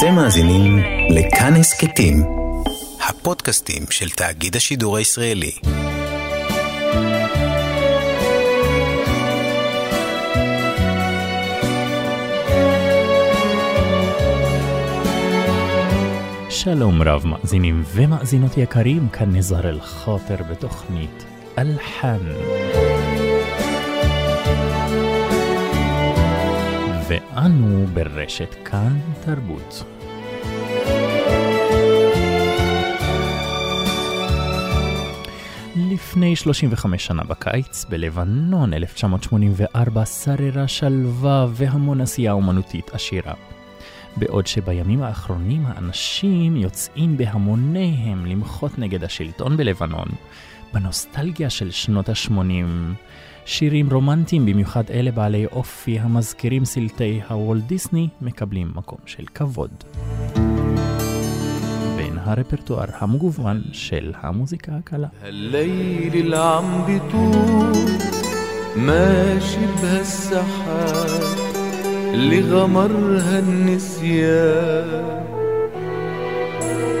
אתם מאזינים לכאן הסכתים, הפודקאסטים של תאגיד השידור הישראלי. שלום רב מאזינים ומאזינות יקרים, כאן נזר אל-חוטר בתוכנית אלחן. ואנו ברשת כאן תרבות. לפני 35 שנה בקיץ, בלבנון 1984, שררה שלווה והמון עשייה אומנותית עשירה. בעוד שבימים האחרונים האנשים יוצאים בהמוניהם למחות נגד השלטון בלבנון, בנוסטלגיה של שנות ה-80, שירים רומנטיים, במיוחד אלה בעלי אופי המזכירים סלטי הוולט דיסני, מקבלים מקום של כבוד. בין הרפרטואר המגוון של המוזיקה הקלה. الليل اللي عم بيطول ماشي بهالسحاب اللي غمرها النسيان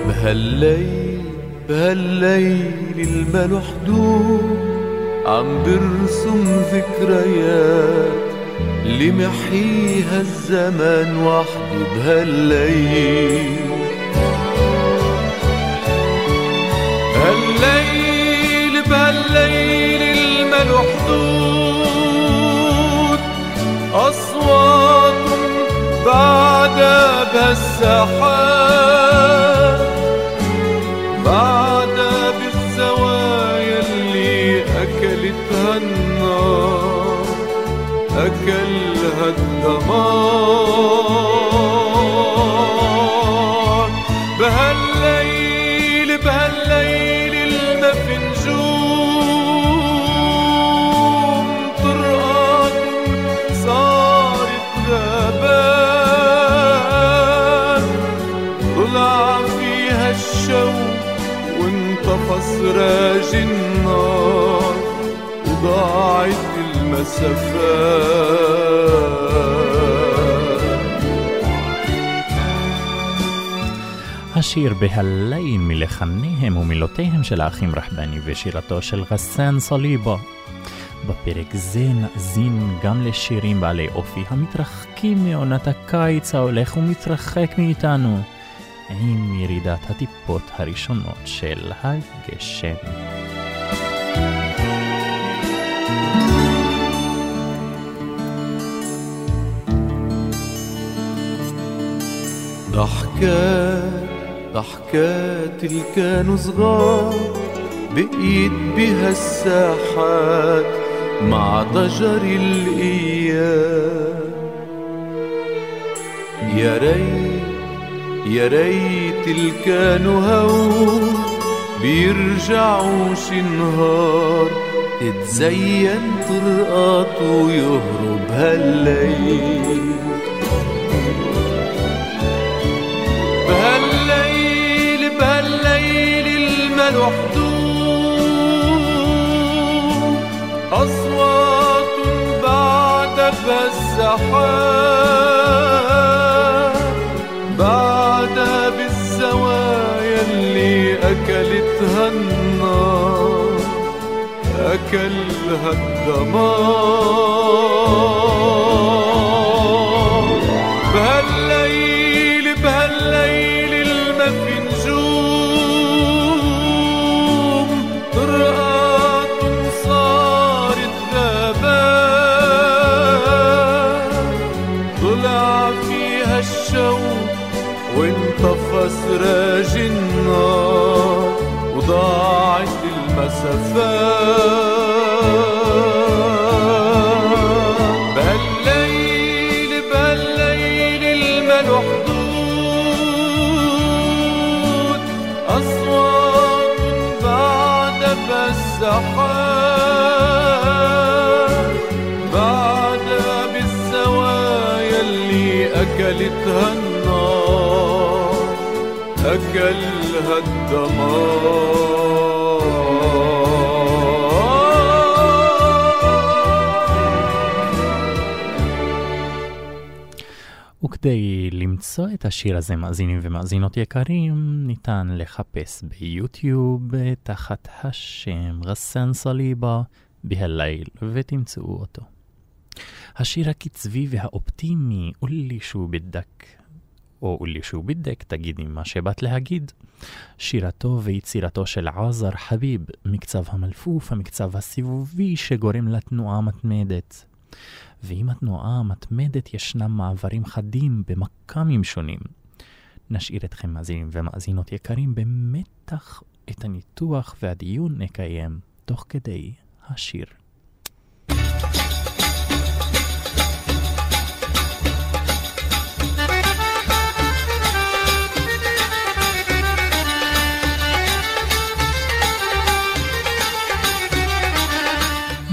بهالليل بهالليل الملو حدود عم برسم ذكريات اللي محيها الزمان وحدي بهالليل. هالليل بهالليل الملو حدود أصوات بعدها بهالساحات النار أكلها الدمار. بهالليل بهالليل الما في نجوم طرقات صارت غابات طلع فيها الشوق وانطفى سراج النار השיר בהליין מלחניהם ומילותיהם של האחים רחבני ושירתו של רסן סליבה. בפרק זה נאזין גם לשירים בעלי אופי המתרחקים מעונת הקיץ ההולך ומתרחק מאיתנו, עם ירידת הטיפות הראשונות של הגשם. ضحكات ضحكات اللي كانوا صغار بقيت بها الساحات مع ضجر الأيام يا ريت يا ريت اللي كانوا هون بيرجعوا شي نهار تتزين طرقات ويهرب هالليل. بالسحاب بعد بالزوايا اللي أكلتها النار أكلها الدمار. سراج النار وضاعت المسافات بهالليل بهالليل الملو حدود أصوات بعد بالسحاب بعد بالزوايا اللي أكلتها النار أكلها الدمار וכדי למצוא את השיר הזה, מאזינים ומאזינות יקרים, ניתן לחפש ביוטיוב תחת השם רסן סליבה בהליל, ותמצאו אותו. השיר הקצבי והאופטימי, אולי שהוא בדק, או שהוא בדק, תגידי מה שבאת להגיד. שירתו ויצירתו של עזר חביב, מקצב המלפוף, המקצב הסיבובי שגורם לתנועה מתמדת. ועם התנועה המתמדת ישנם מעברים חדים במקאמים שונים. נשאיר אתכם מאזינים ומאזינות יקרים במתח את הניתוח והדיון נקיים תוך כדי השיר.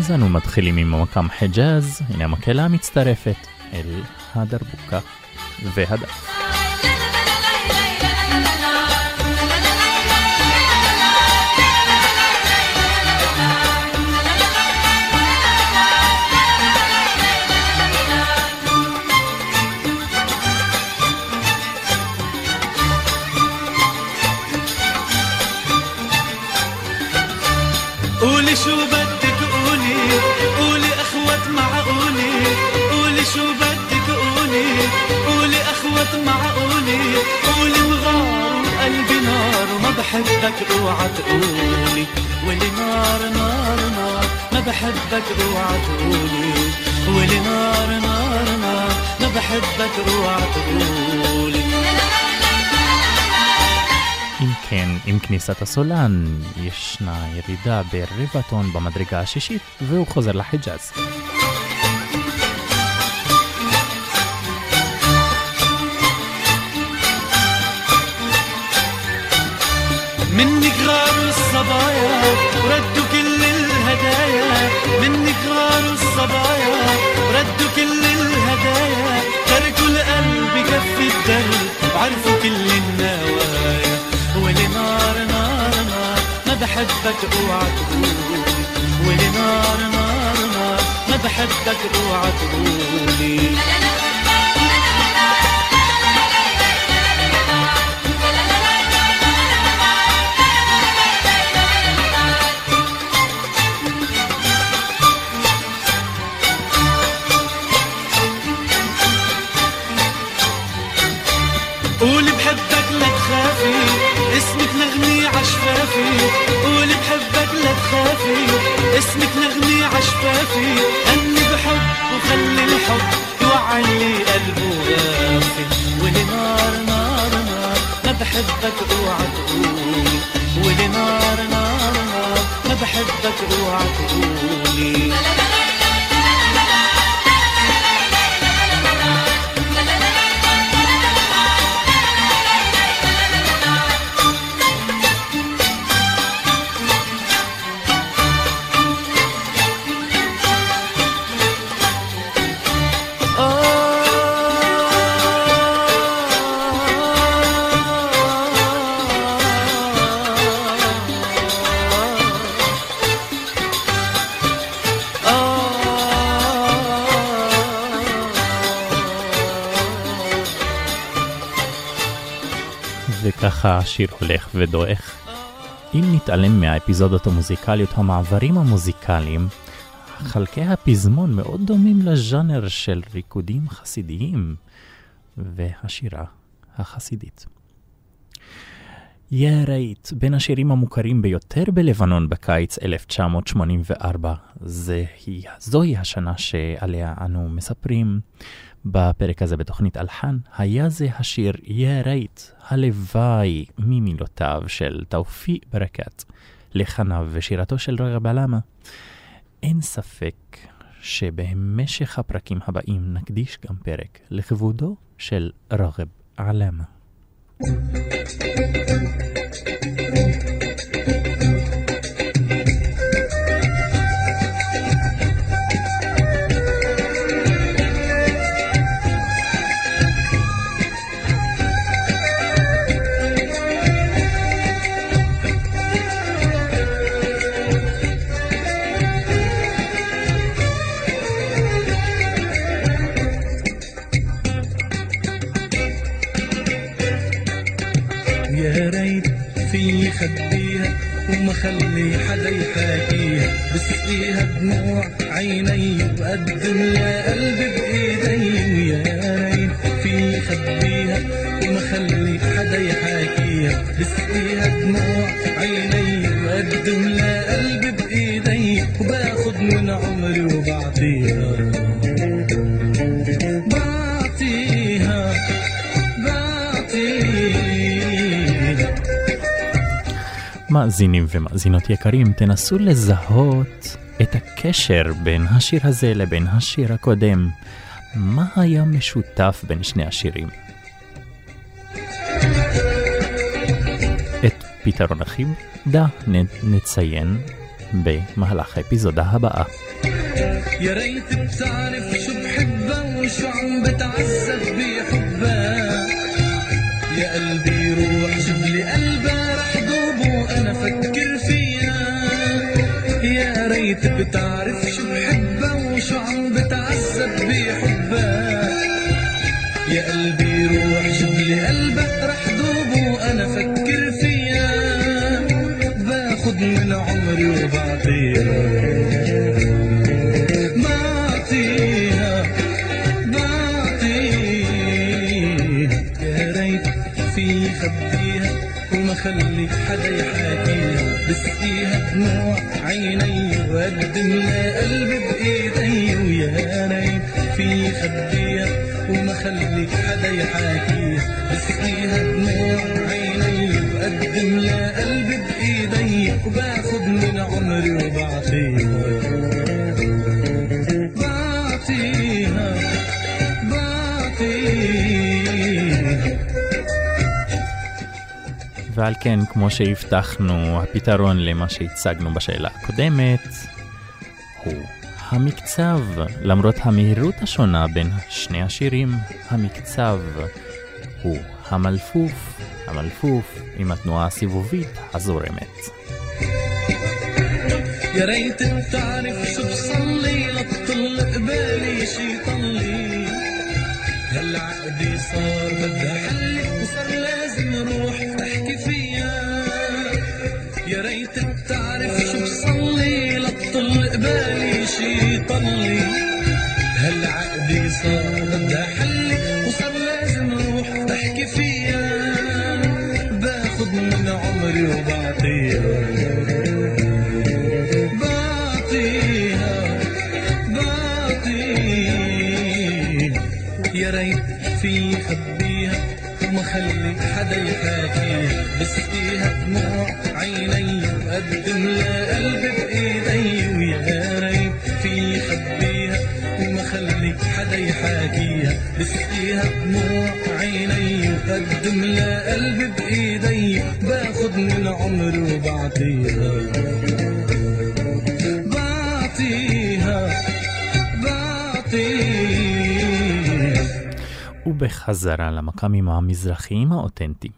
אז אנו מתחילים עם המקם חג'אז, הנה המקהלה המצטרפת אל הדרבוקה והדף. قولي شو قولي اخوات معقولي قولي الغار وقلبي نار وما بحبك اوعى تقولي ولي نار نار نار ما بحبك اوعى تقولي ولي نار نار نار ما بحبك اوعى تقولي אם כן, עם כניסת הסולן, ישנה ירידה ברבע טון במדרגה השישית, והוא חוזר לחיג'אז. منك غاروا الصبايا وردوا كل الهدايا منك غاروا الصبايا وردوا كل الهدايا تركوا القلب كف الدرب وعرفوا كل النوايا. ولي نار نار نار ما بحبك أوعى تقولي. ولي نار نار نار ما بحبك أوعى تقولي. השיר הולך ודועך. אם נתעלם מהאפיזודות המוזיקליות, המעברים המוזיקליים, חלקי הפזמון מאוד דומים לז'אנר של ריקודים חסידיים והשירה החסידית. יא רייט, בין השירים המוכרים ביותר בלבנון בקיץ 1984, זה, זוהי השנה שעליה אנו מספרים בפרק הזה בתוכנית אלחן, היה זה השיר יא רייט, הלוואי ממילותיו של תאופי ברקת, לחניו ושירתו של רגב עלמה. אין ספק שבמשך הפרקים הבאים נקדיש גם פרק לכבודו של רגב עלמה. خلي حدا يحاكيها بسقيها دموع عيني وقدم لها قلبي بايدي ويا ريت في خبيها وما خلي حدا يحاكيها بسقيها دموع عيني وقدم لها قلبي بايدي وباخد من عمري وبعطيها. מאזינים ומאזינות יקרים, תנסו לזהות את הקשר בין השיר הזה לבין השיר הקודם. מה היה משותף בין שני השירים? את פתרון החידה נציין במהלך האפיזודה הבאה. يا ريت بتعرف شو بحبها وشو عم بتعذب بحبها ريت بتعرف شو بحبها وشو عم بتعذب بحبها يا قلبي روح شوف لي قلبك رح دوب وأنا فكر فيها. باخد من عمري وبعطيها. خبيها وما خلي حدا يحاكيها. بسقيها دموع عيني. وقدم لها قلبي بايدي ويا ريت في خبيها وما خلي حدا يحاكيها بسقيها دموع عيني وقدم لها قلبي بايدي وباخد من عمري وبعطيها بعطيها بعطيها ועל כן, כמו שהבטחנו, הפתרון למה שהצגנו בשאלה הקודמת הוא המקצב. למרות המהירות השונה בין שני השירים, המקצב הוא המלפוף, המלפוף עם התנועה הסיבובית הזורמת. يا ريت بتعرف شو بصلي لتطل قبالي شي طلي هالعقدي صار بدها حل حدا يحاكيها بسقيها دموع عيني وقدم لها قلبي بإيدي ويا ريت في خبيها وما خلي حدا يحاكيها بسقيها دموع عيني وقدم لها قلبي بإيدي. باخد من عمري وبعطيها. ובחזרה למקאמים המזרחיים האותנטיים.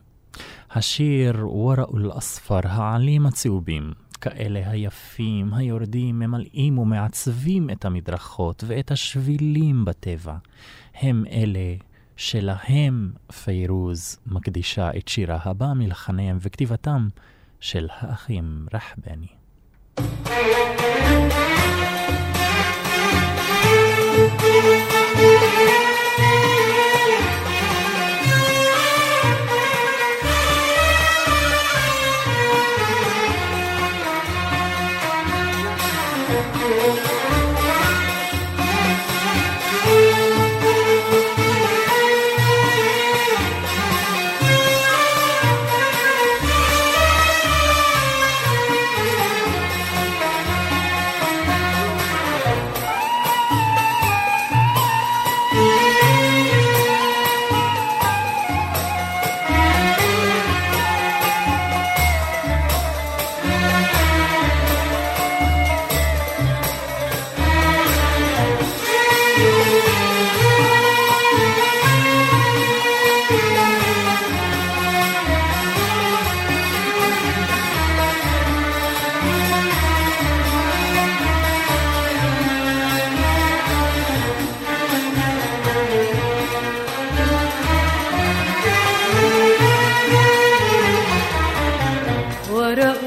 השיר וראו אל-אספר, העלים הצהובים, כאלה היפים, היורדים, ממלאים ומעצבים את המדרכות ואת השבילים בטבע. הם אלה שלהם פיירוז מקדישה את שירה הבא מלחניהם וכתיבתם של האחים רחבני.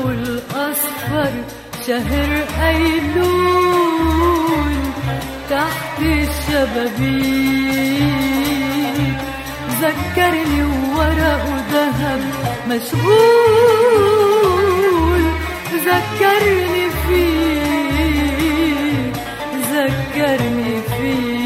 والأصفر شهر أيلول تحت الشبابيك ذكرني وورق وذهب مشغول. ذكرني فيك ذكرني فيك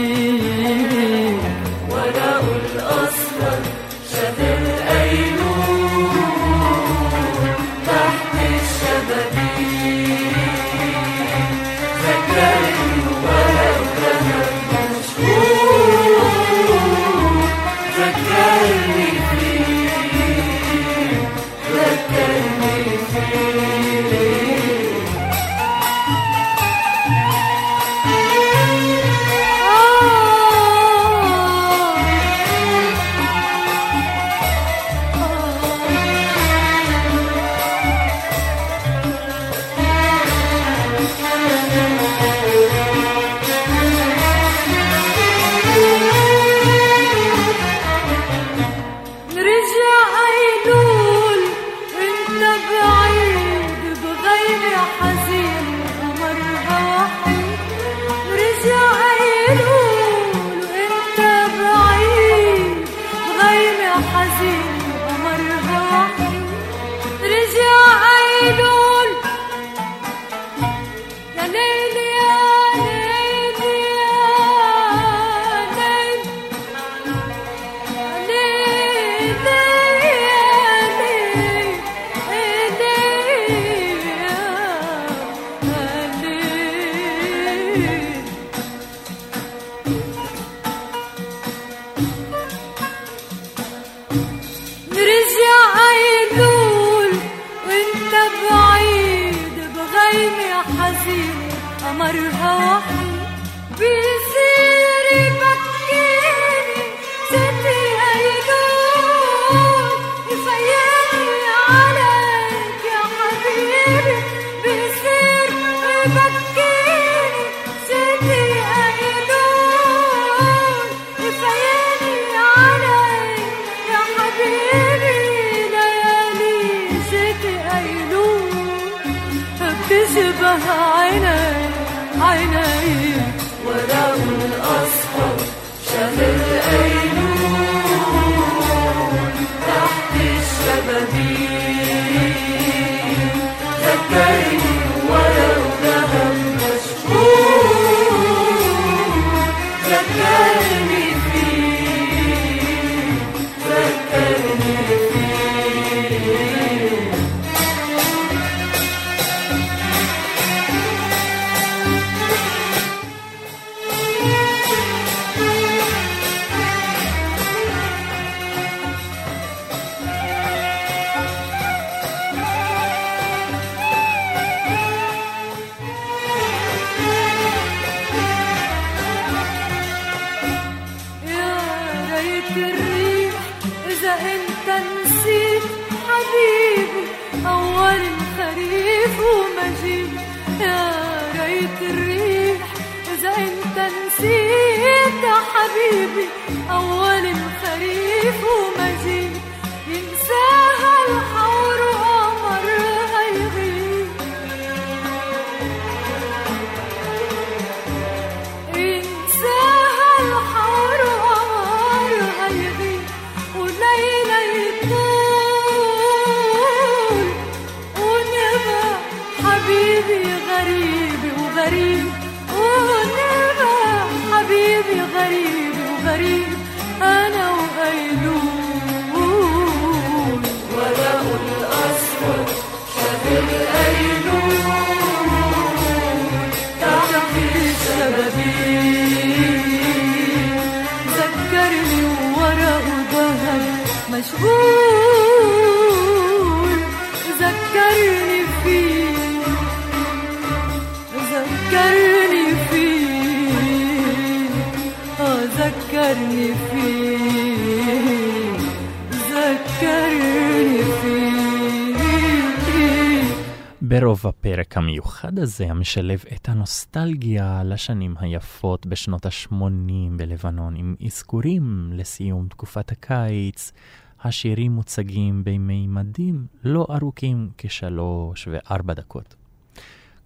ברוב הפרק המיוחד הזה, המשלב את הנוסטלגיה לשנים היפות בשנות ה-80 בלבנון, עם אזכורים לסיום תקופת הקיץ, השירים מוצגים במימדים לא ארוכים כשלוש וארבע דקות.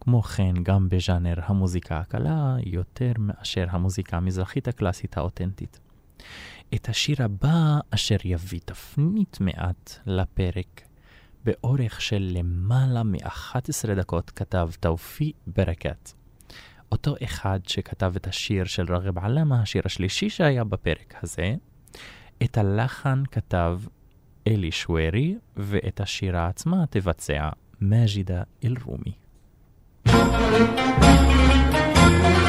כמו כן, גם בז'אנר המוזיקה הקלה, יותר מאשר המוזיקה המזרחית הקלאסית האותנטית. את השיר הבא, אשר יביא תפנית מעט לפרק, באורך של למעלה מ-11 דקות, כתב תאופי ברקת. אותו אחד שכתב את השיר של רגב עלמה, השיר השלישי שהיה בפרק הזה, את הלחן כתב אלי שוורי, ואת השירה עצמה תבצע מאג'ידה אל-רומי. من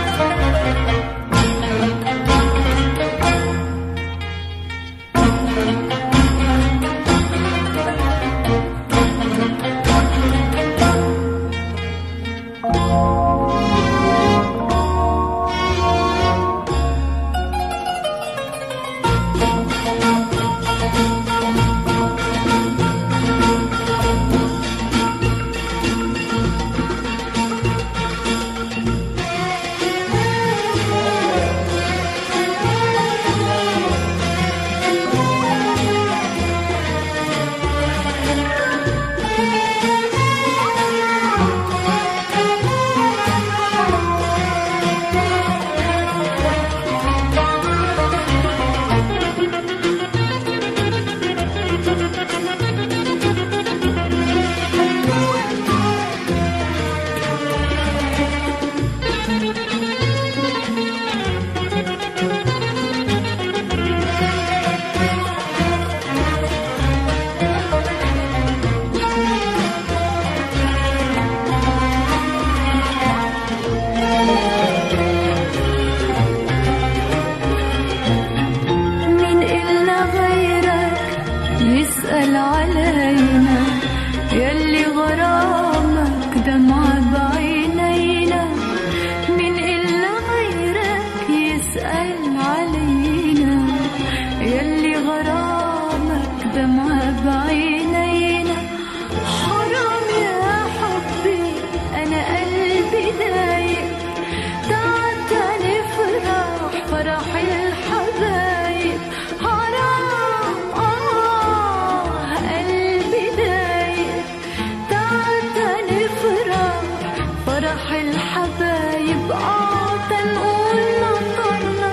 فرح الحبايب آه تنقول مطرنا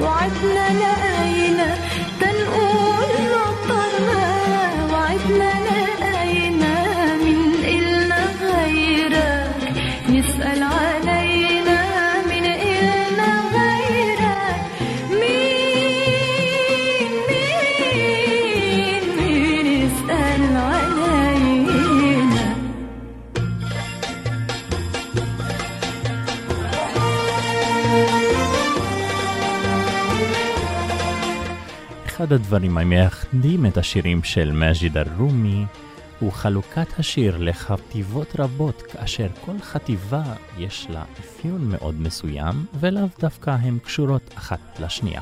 وعدنا אחד הדברים המייחדים את השירים של מאג'יד א-רומי הוא חלוקת השיר לחטיבות רבות, כאשר כל חטיבה יש לה אפיון מאוד מסוים, ולאו דווקא הן קשורות אחת לשנייה.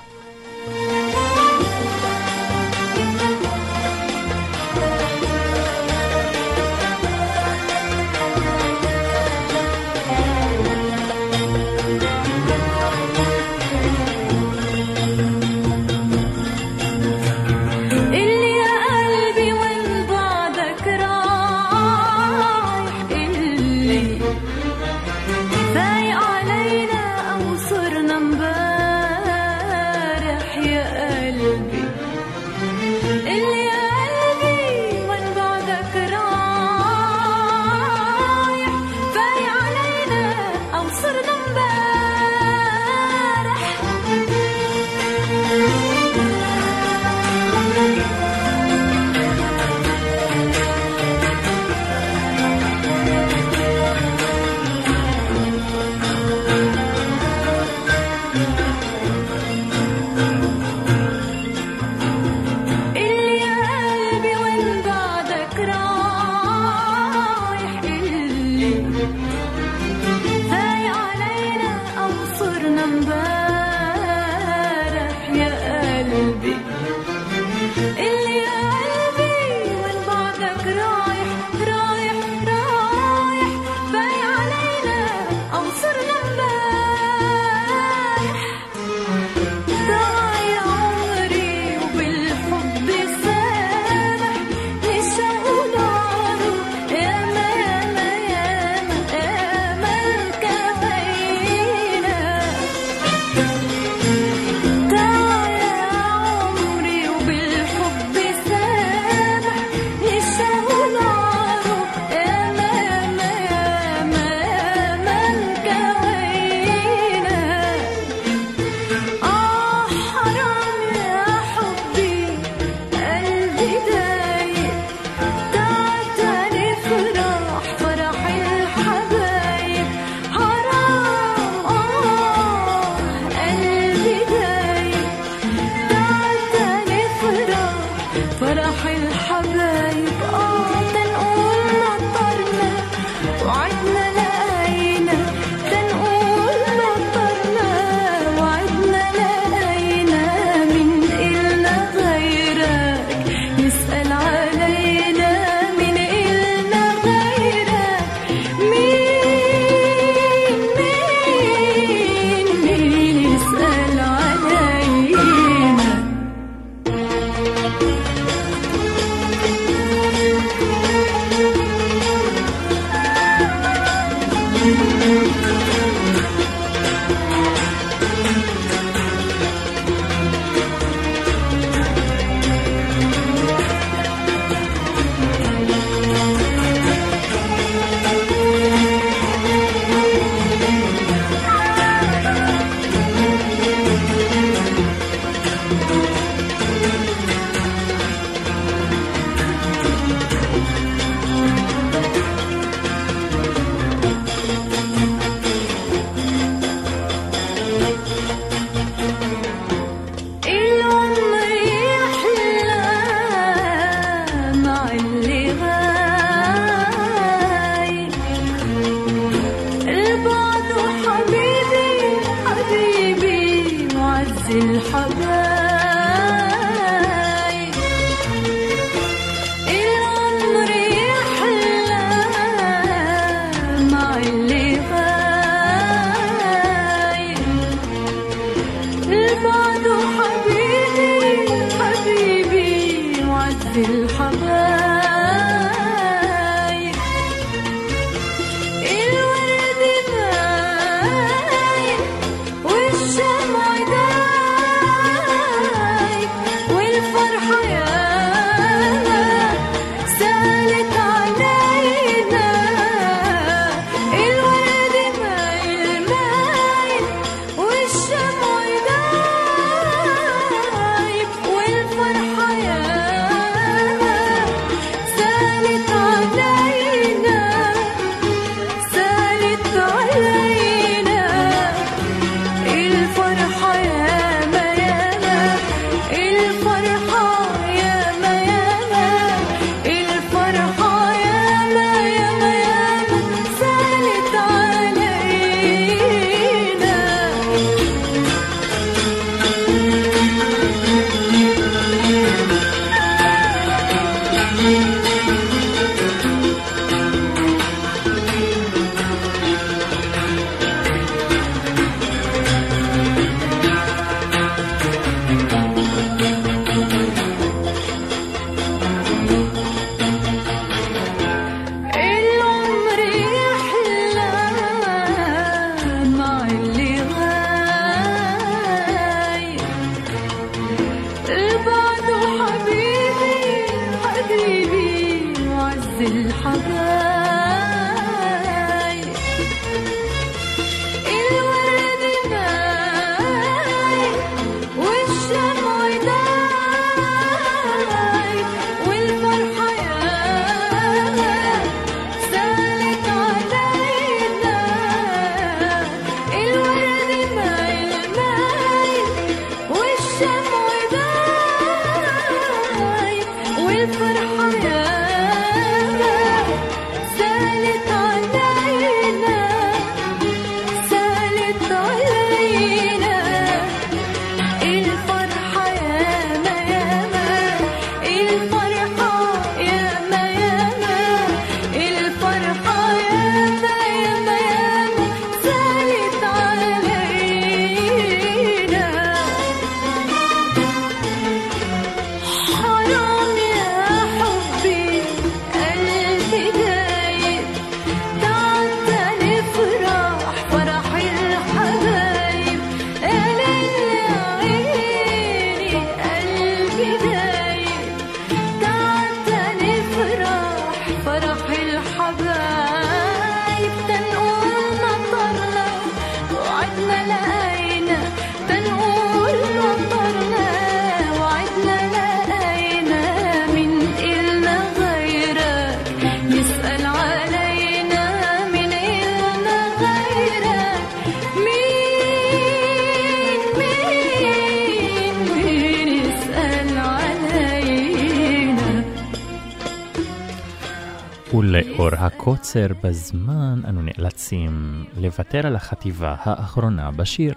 ולאור הקוצר בזמן, אנו נאלצים לוותר על החטיבה האחרונה בשיר.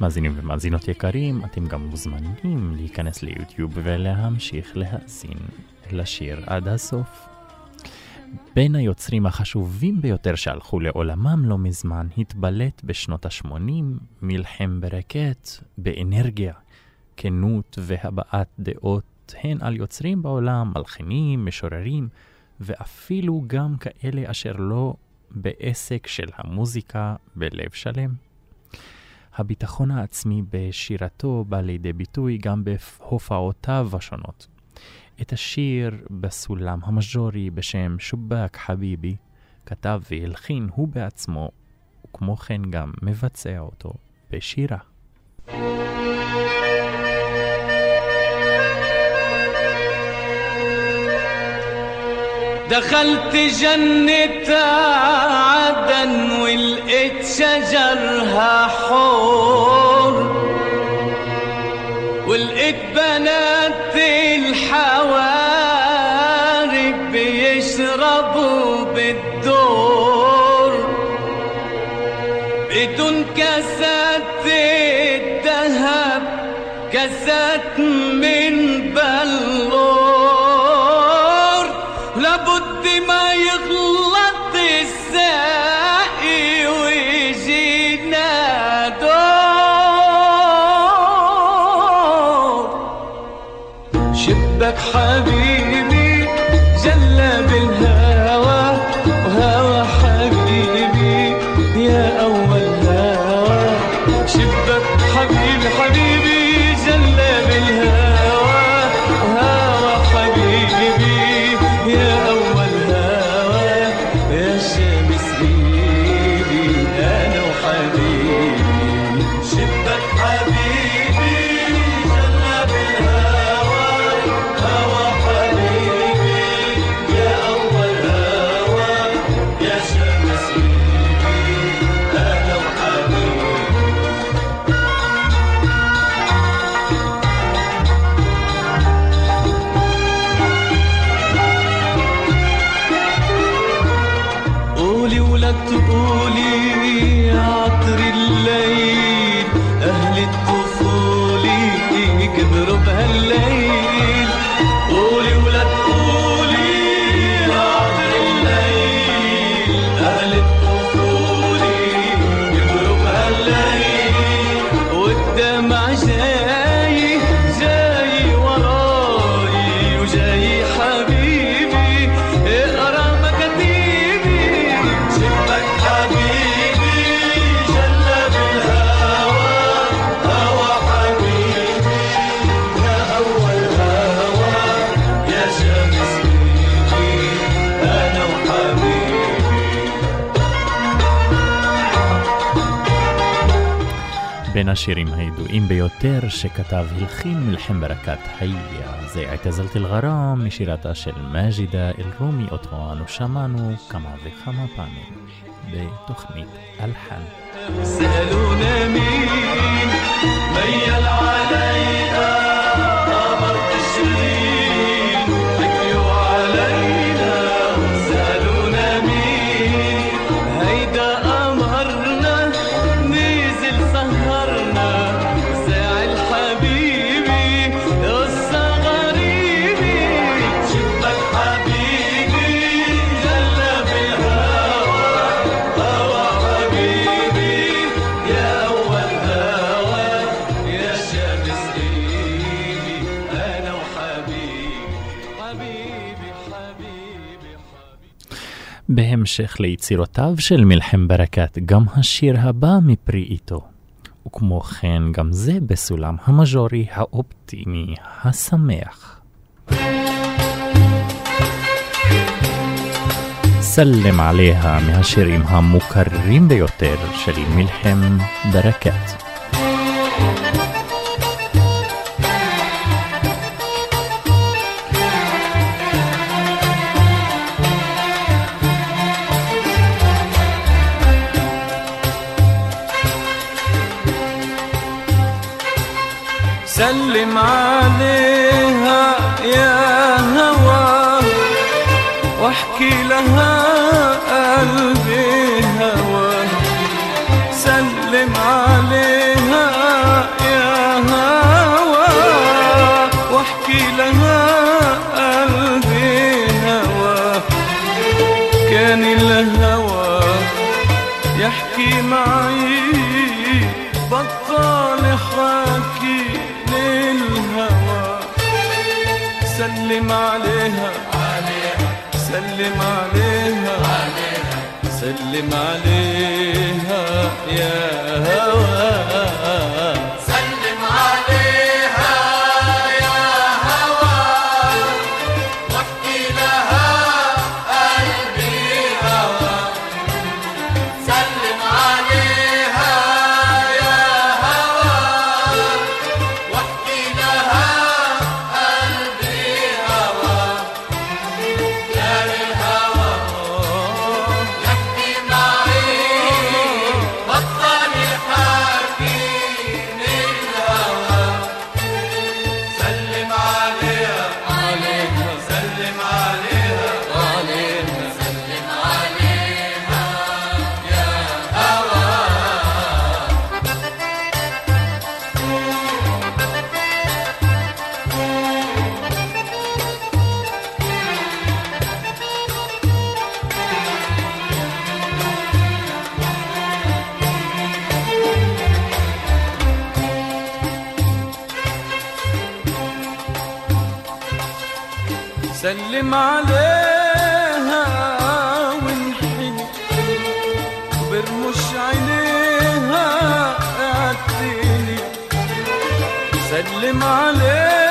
מאזינים ומאזינות יקרים, אתם גם מוזמנים להיכנס ליוטיוב ולהמשיך להאזין לשיר עד הסוף. בין היוצרים החשובים ביותר שהלכו לעולמם לא מזמן, התבלט בשנות ה-80 מלחם ברקט, באנרגיה, כנות והבעת דעות הן על יוצרים בעולם, מלחינים, משוררים, ואפילו גם כאלה אשר לא בעסק של המוזיקה בלב שלם. הביטחון העצמי בשירתו בא לידי ביטוי גם בהופעותיו השונות. את השיר בסולם המז'ורי בשם שובק חביבי כתב והלחין הוא בעצמו, וכמו כן גם מבצע אותו בשירה. دخلت جنة عدن ولقيت شجرها حور. ولقيت بنات الحوارب بيشربوا بالدور. بدون كاسات الذهب كاسات השירים הידועים ביותר שכתב הלחין מלחם ברקת היה זה אעתזלת אל-גרם משירתה של מג'ידה אל-רומי אותו אנו שמענו כמה וכמה פעמים בתוכנית אלחן. سألونا مين ميل علينا בהמשך ליצירותיו של מלחם ברקת, גם השיר הבא מפרי איתו. וכמו כן גם זה בסולם המז'ורי האופטימי השמח. סלם עליה מהשירים המוכרים ביותר של מלחם ברקת. سلم عليها يا هوى واحكي لها قلبي هوى. سلم عليها. سلم عليها. سلم عليها يا هوى. سلم عليها وانحني برمش عينيها اعتني. سلم عليها.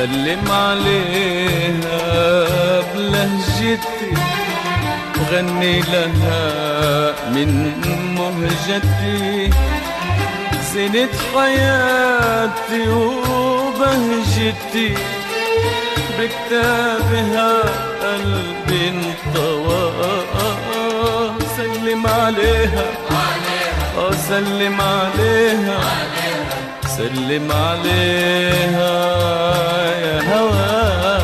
سلم عليها بلهجتي غني لها من مهجتي. زينة حياتي وبهجتي بكتابها قلبي انطوى. سلم عليها آه سلم عليها. سلم عليها يا هوى.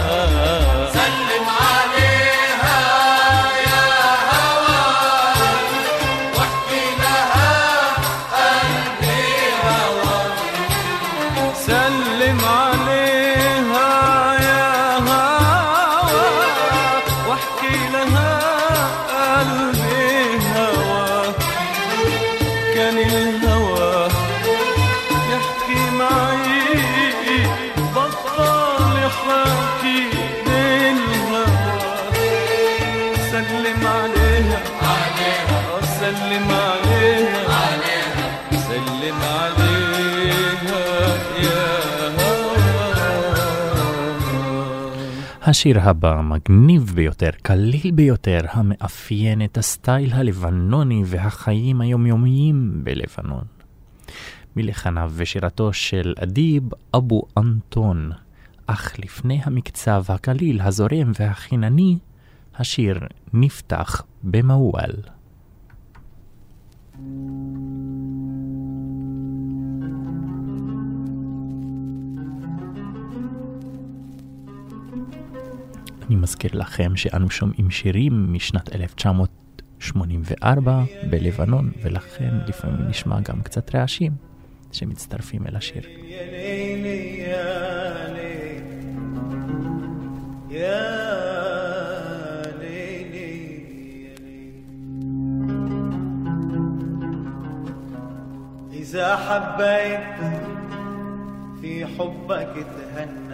השיר הבא מגניב ביותר, קליל ביותר, המאפיין את הסטייל הלבנוני והחיים היומיומיים בלבנון. מלחניו ושירתו של אדיב אבו אנטון, אך לפני המקצב הקליל, הזורם והחינני, השיר נפתח במוואל. אני מזכיר לכם שאנו שומעים שירים משנת 1984 בלבנון, ולכן לפעמים נשמע גם קצת רעשים שמצטרפים אל השיר. يا ليلي يا ليلي يا ليلي يا ليلي إذا حبيت في حبك تهنى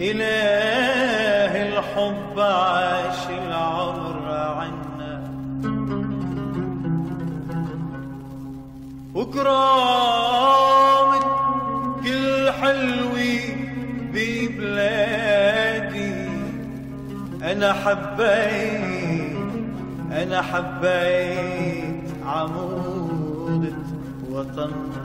إله الحب عاش العمر عنا. وكرامة كل حلوة ببلادي. أنا حبيت أنا حبيت عمودة وطننا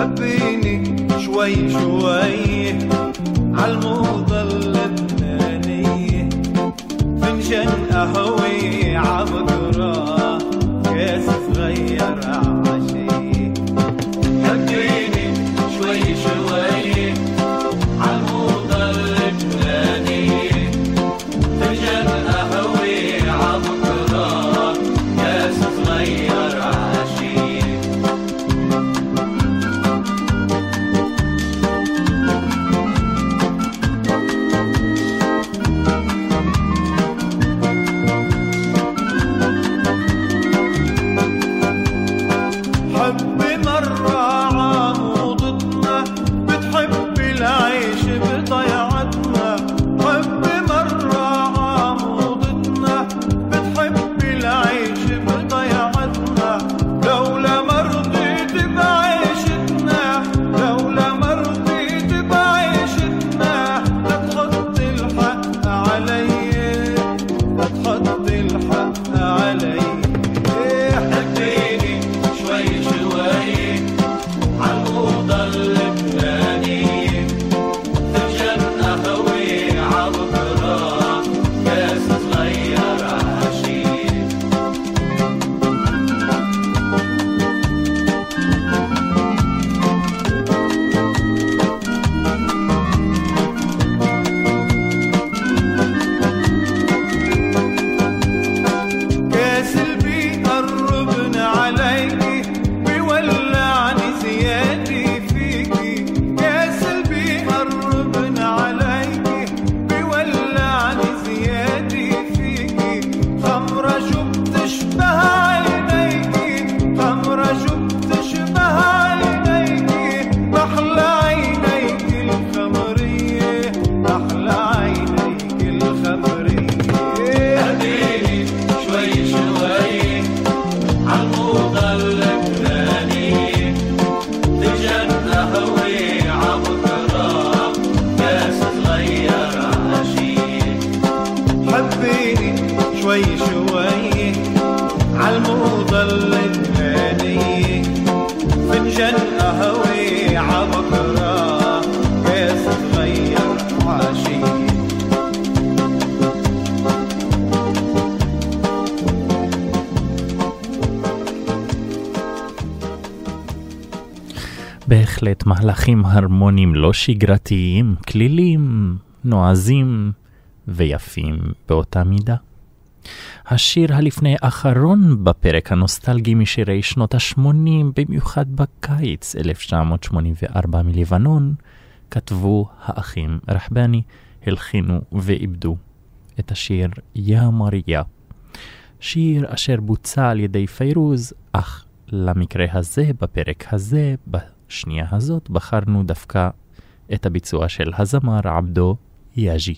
حبيني شوي شوي عالموضة اللبنانية. فنجان قهوة عبقرة كاس صغير عشية. حبيني شوي شوي מהלכים הרמוניים לא שגרתיים, כלילים, נועזים ויפים באותה מידה. השיר הלפני האחרון בפרק הנוסטלגי משירי שנות ה-80, במיוחד בקיץ 1984 מלבנון, כתבו האחים רחבני, הלחינו ועיבדו את השיר יא מריה. שיר אשר בוצע על ידי פיירוז, אך למקרה הזה, בפרק הזה, בשנייה הזאת, בחרנו דווקא את הביצוע של הזמר עבדו יאז'י.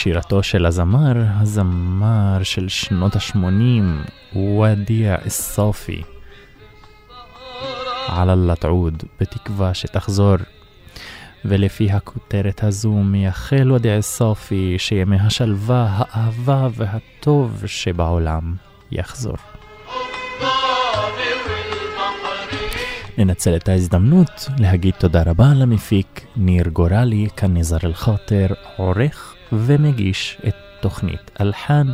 משירתו של הזמר, הזמר של שנות ה-80, ודיה א-סופי. על אללה תעוד, בתקווה שתחזור. ולפי הכותרת הזו מייחל ודיה א-סופי שימי השלווה, האהבה והטוב שבעולם יחזור. ננצל את ההזדמנות להגיד תודה רבה למפיק ניר גורלי, כאן נזר אל-חאטר, עורך ומגיש את תוכנית אלחן.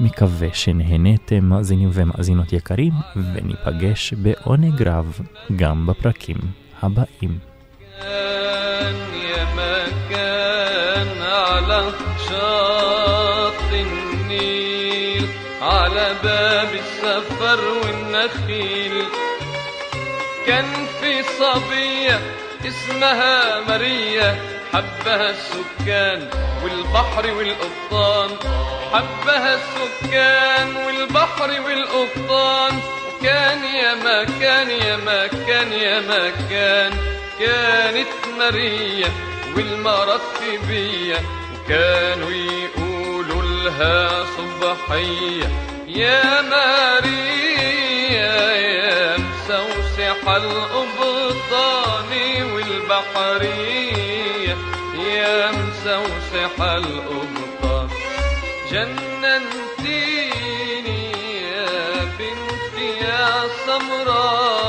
מקווה שנהניתם מאזינים ומאזינות יקרים, וניפגש בעונג רב גם בפרקים הבאים. كان يا مكان على شاط النيل على باب السفر والنخيل كان في صبية اسمها ماريا حبها السكان والبحر والقبطان. حبها السكان والبحر والقبطان. وكان يا مكان يا مكان يا مكان كانت ماريا والمرتبية. وكانوا يقولوا لها صبحية. يا ماريا يا مسوسح القبطان والبحرية. نسوش حالقبطة جننتيني يا بنتي يا سمراء.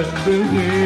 Believe.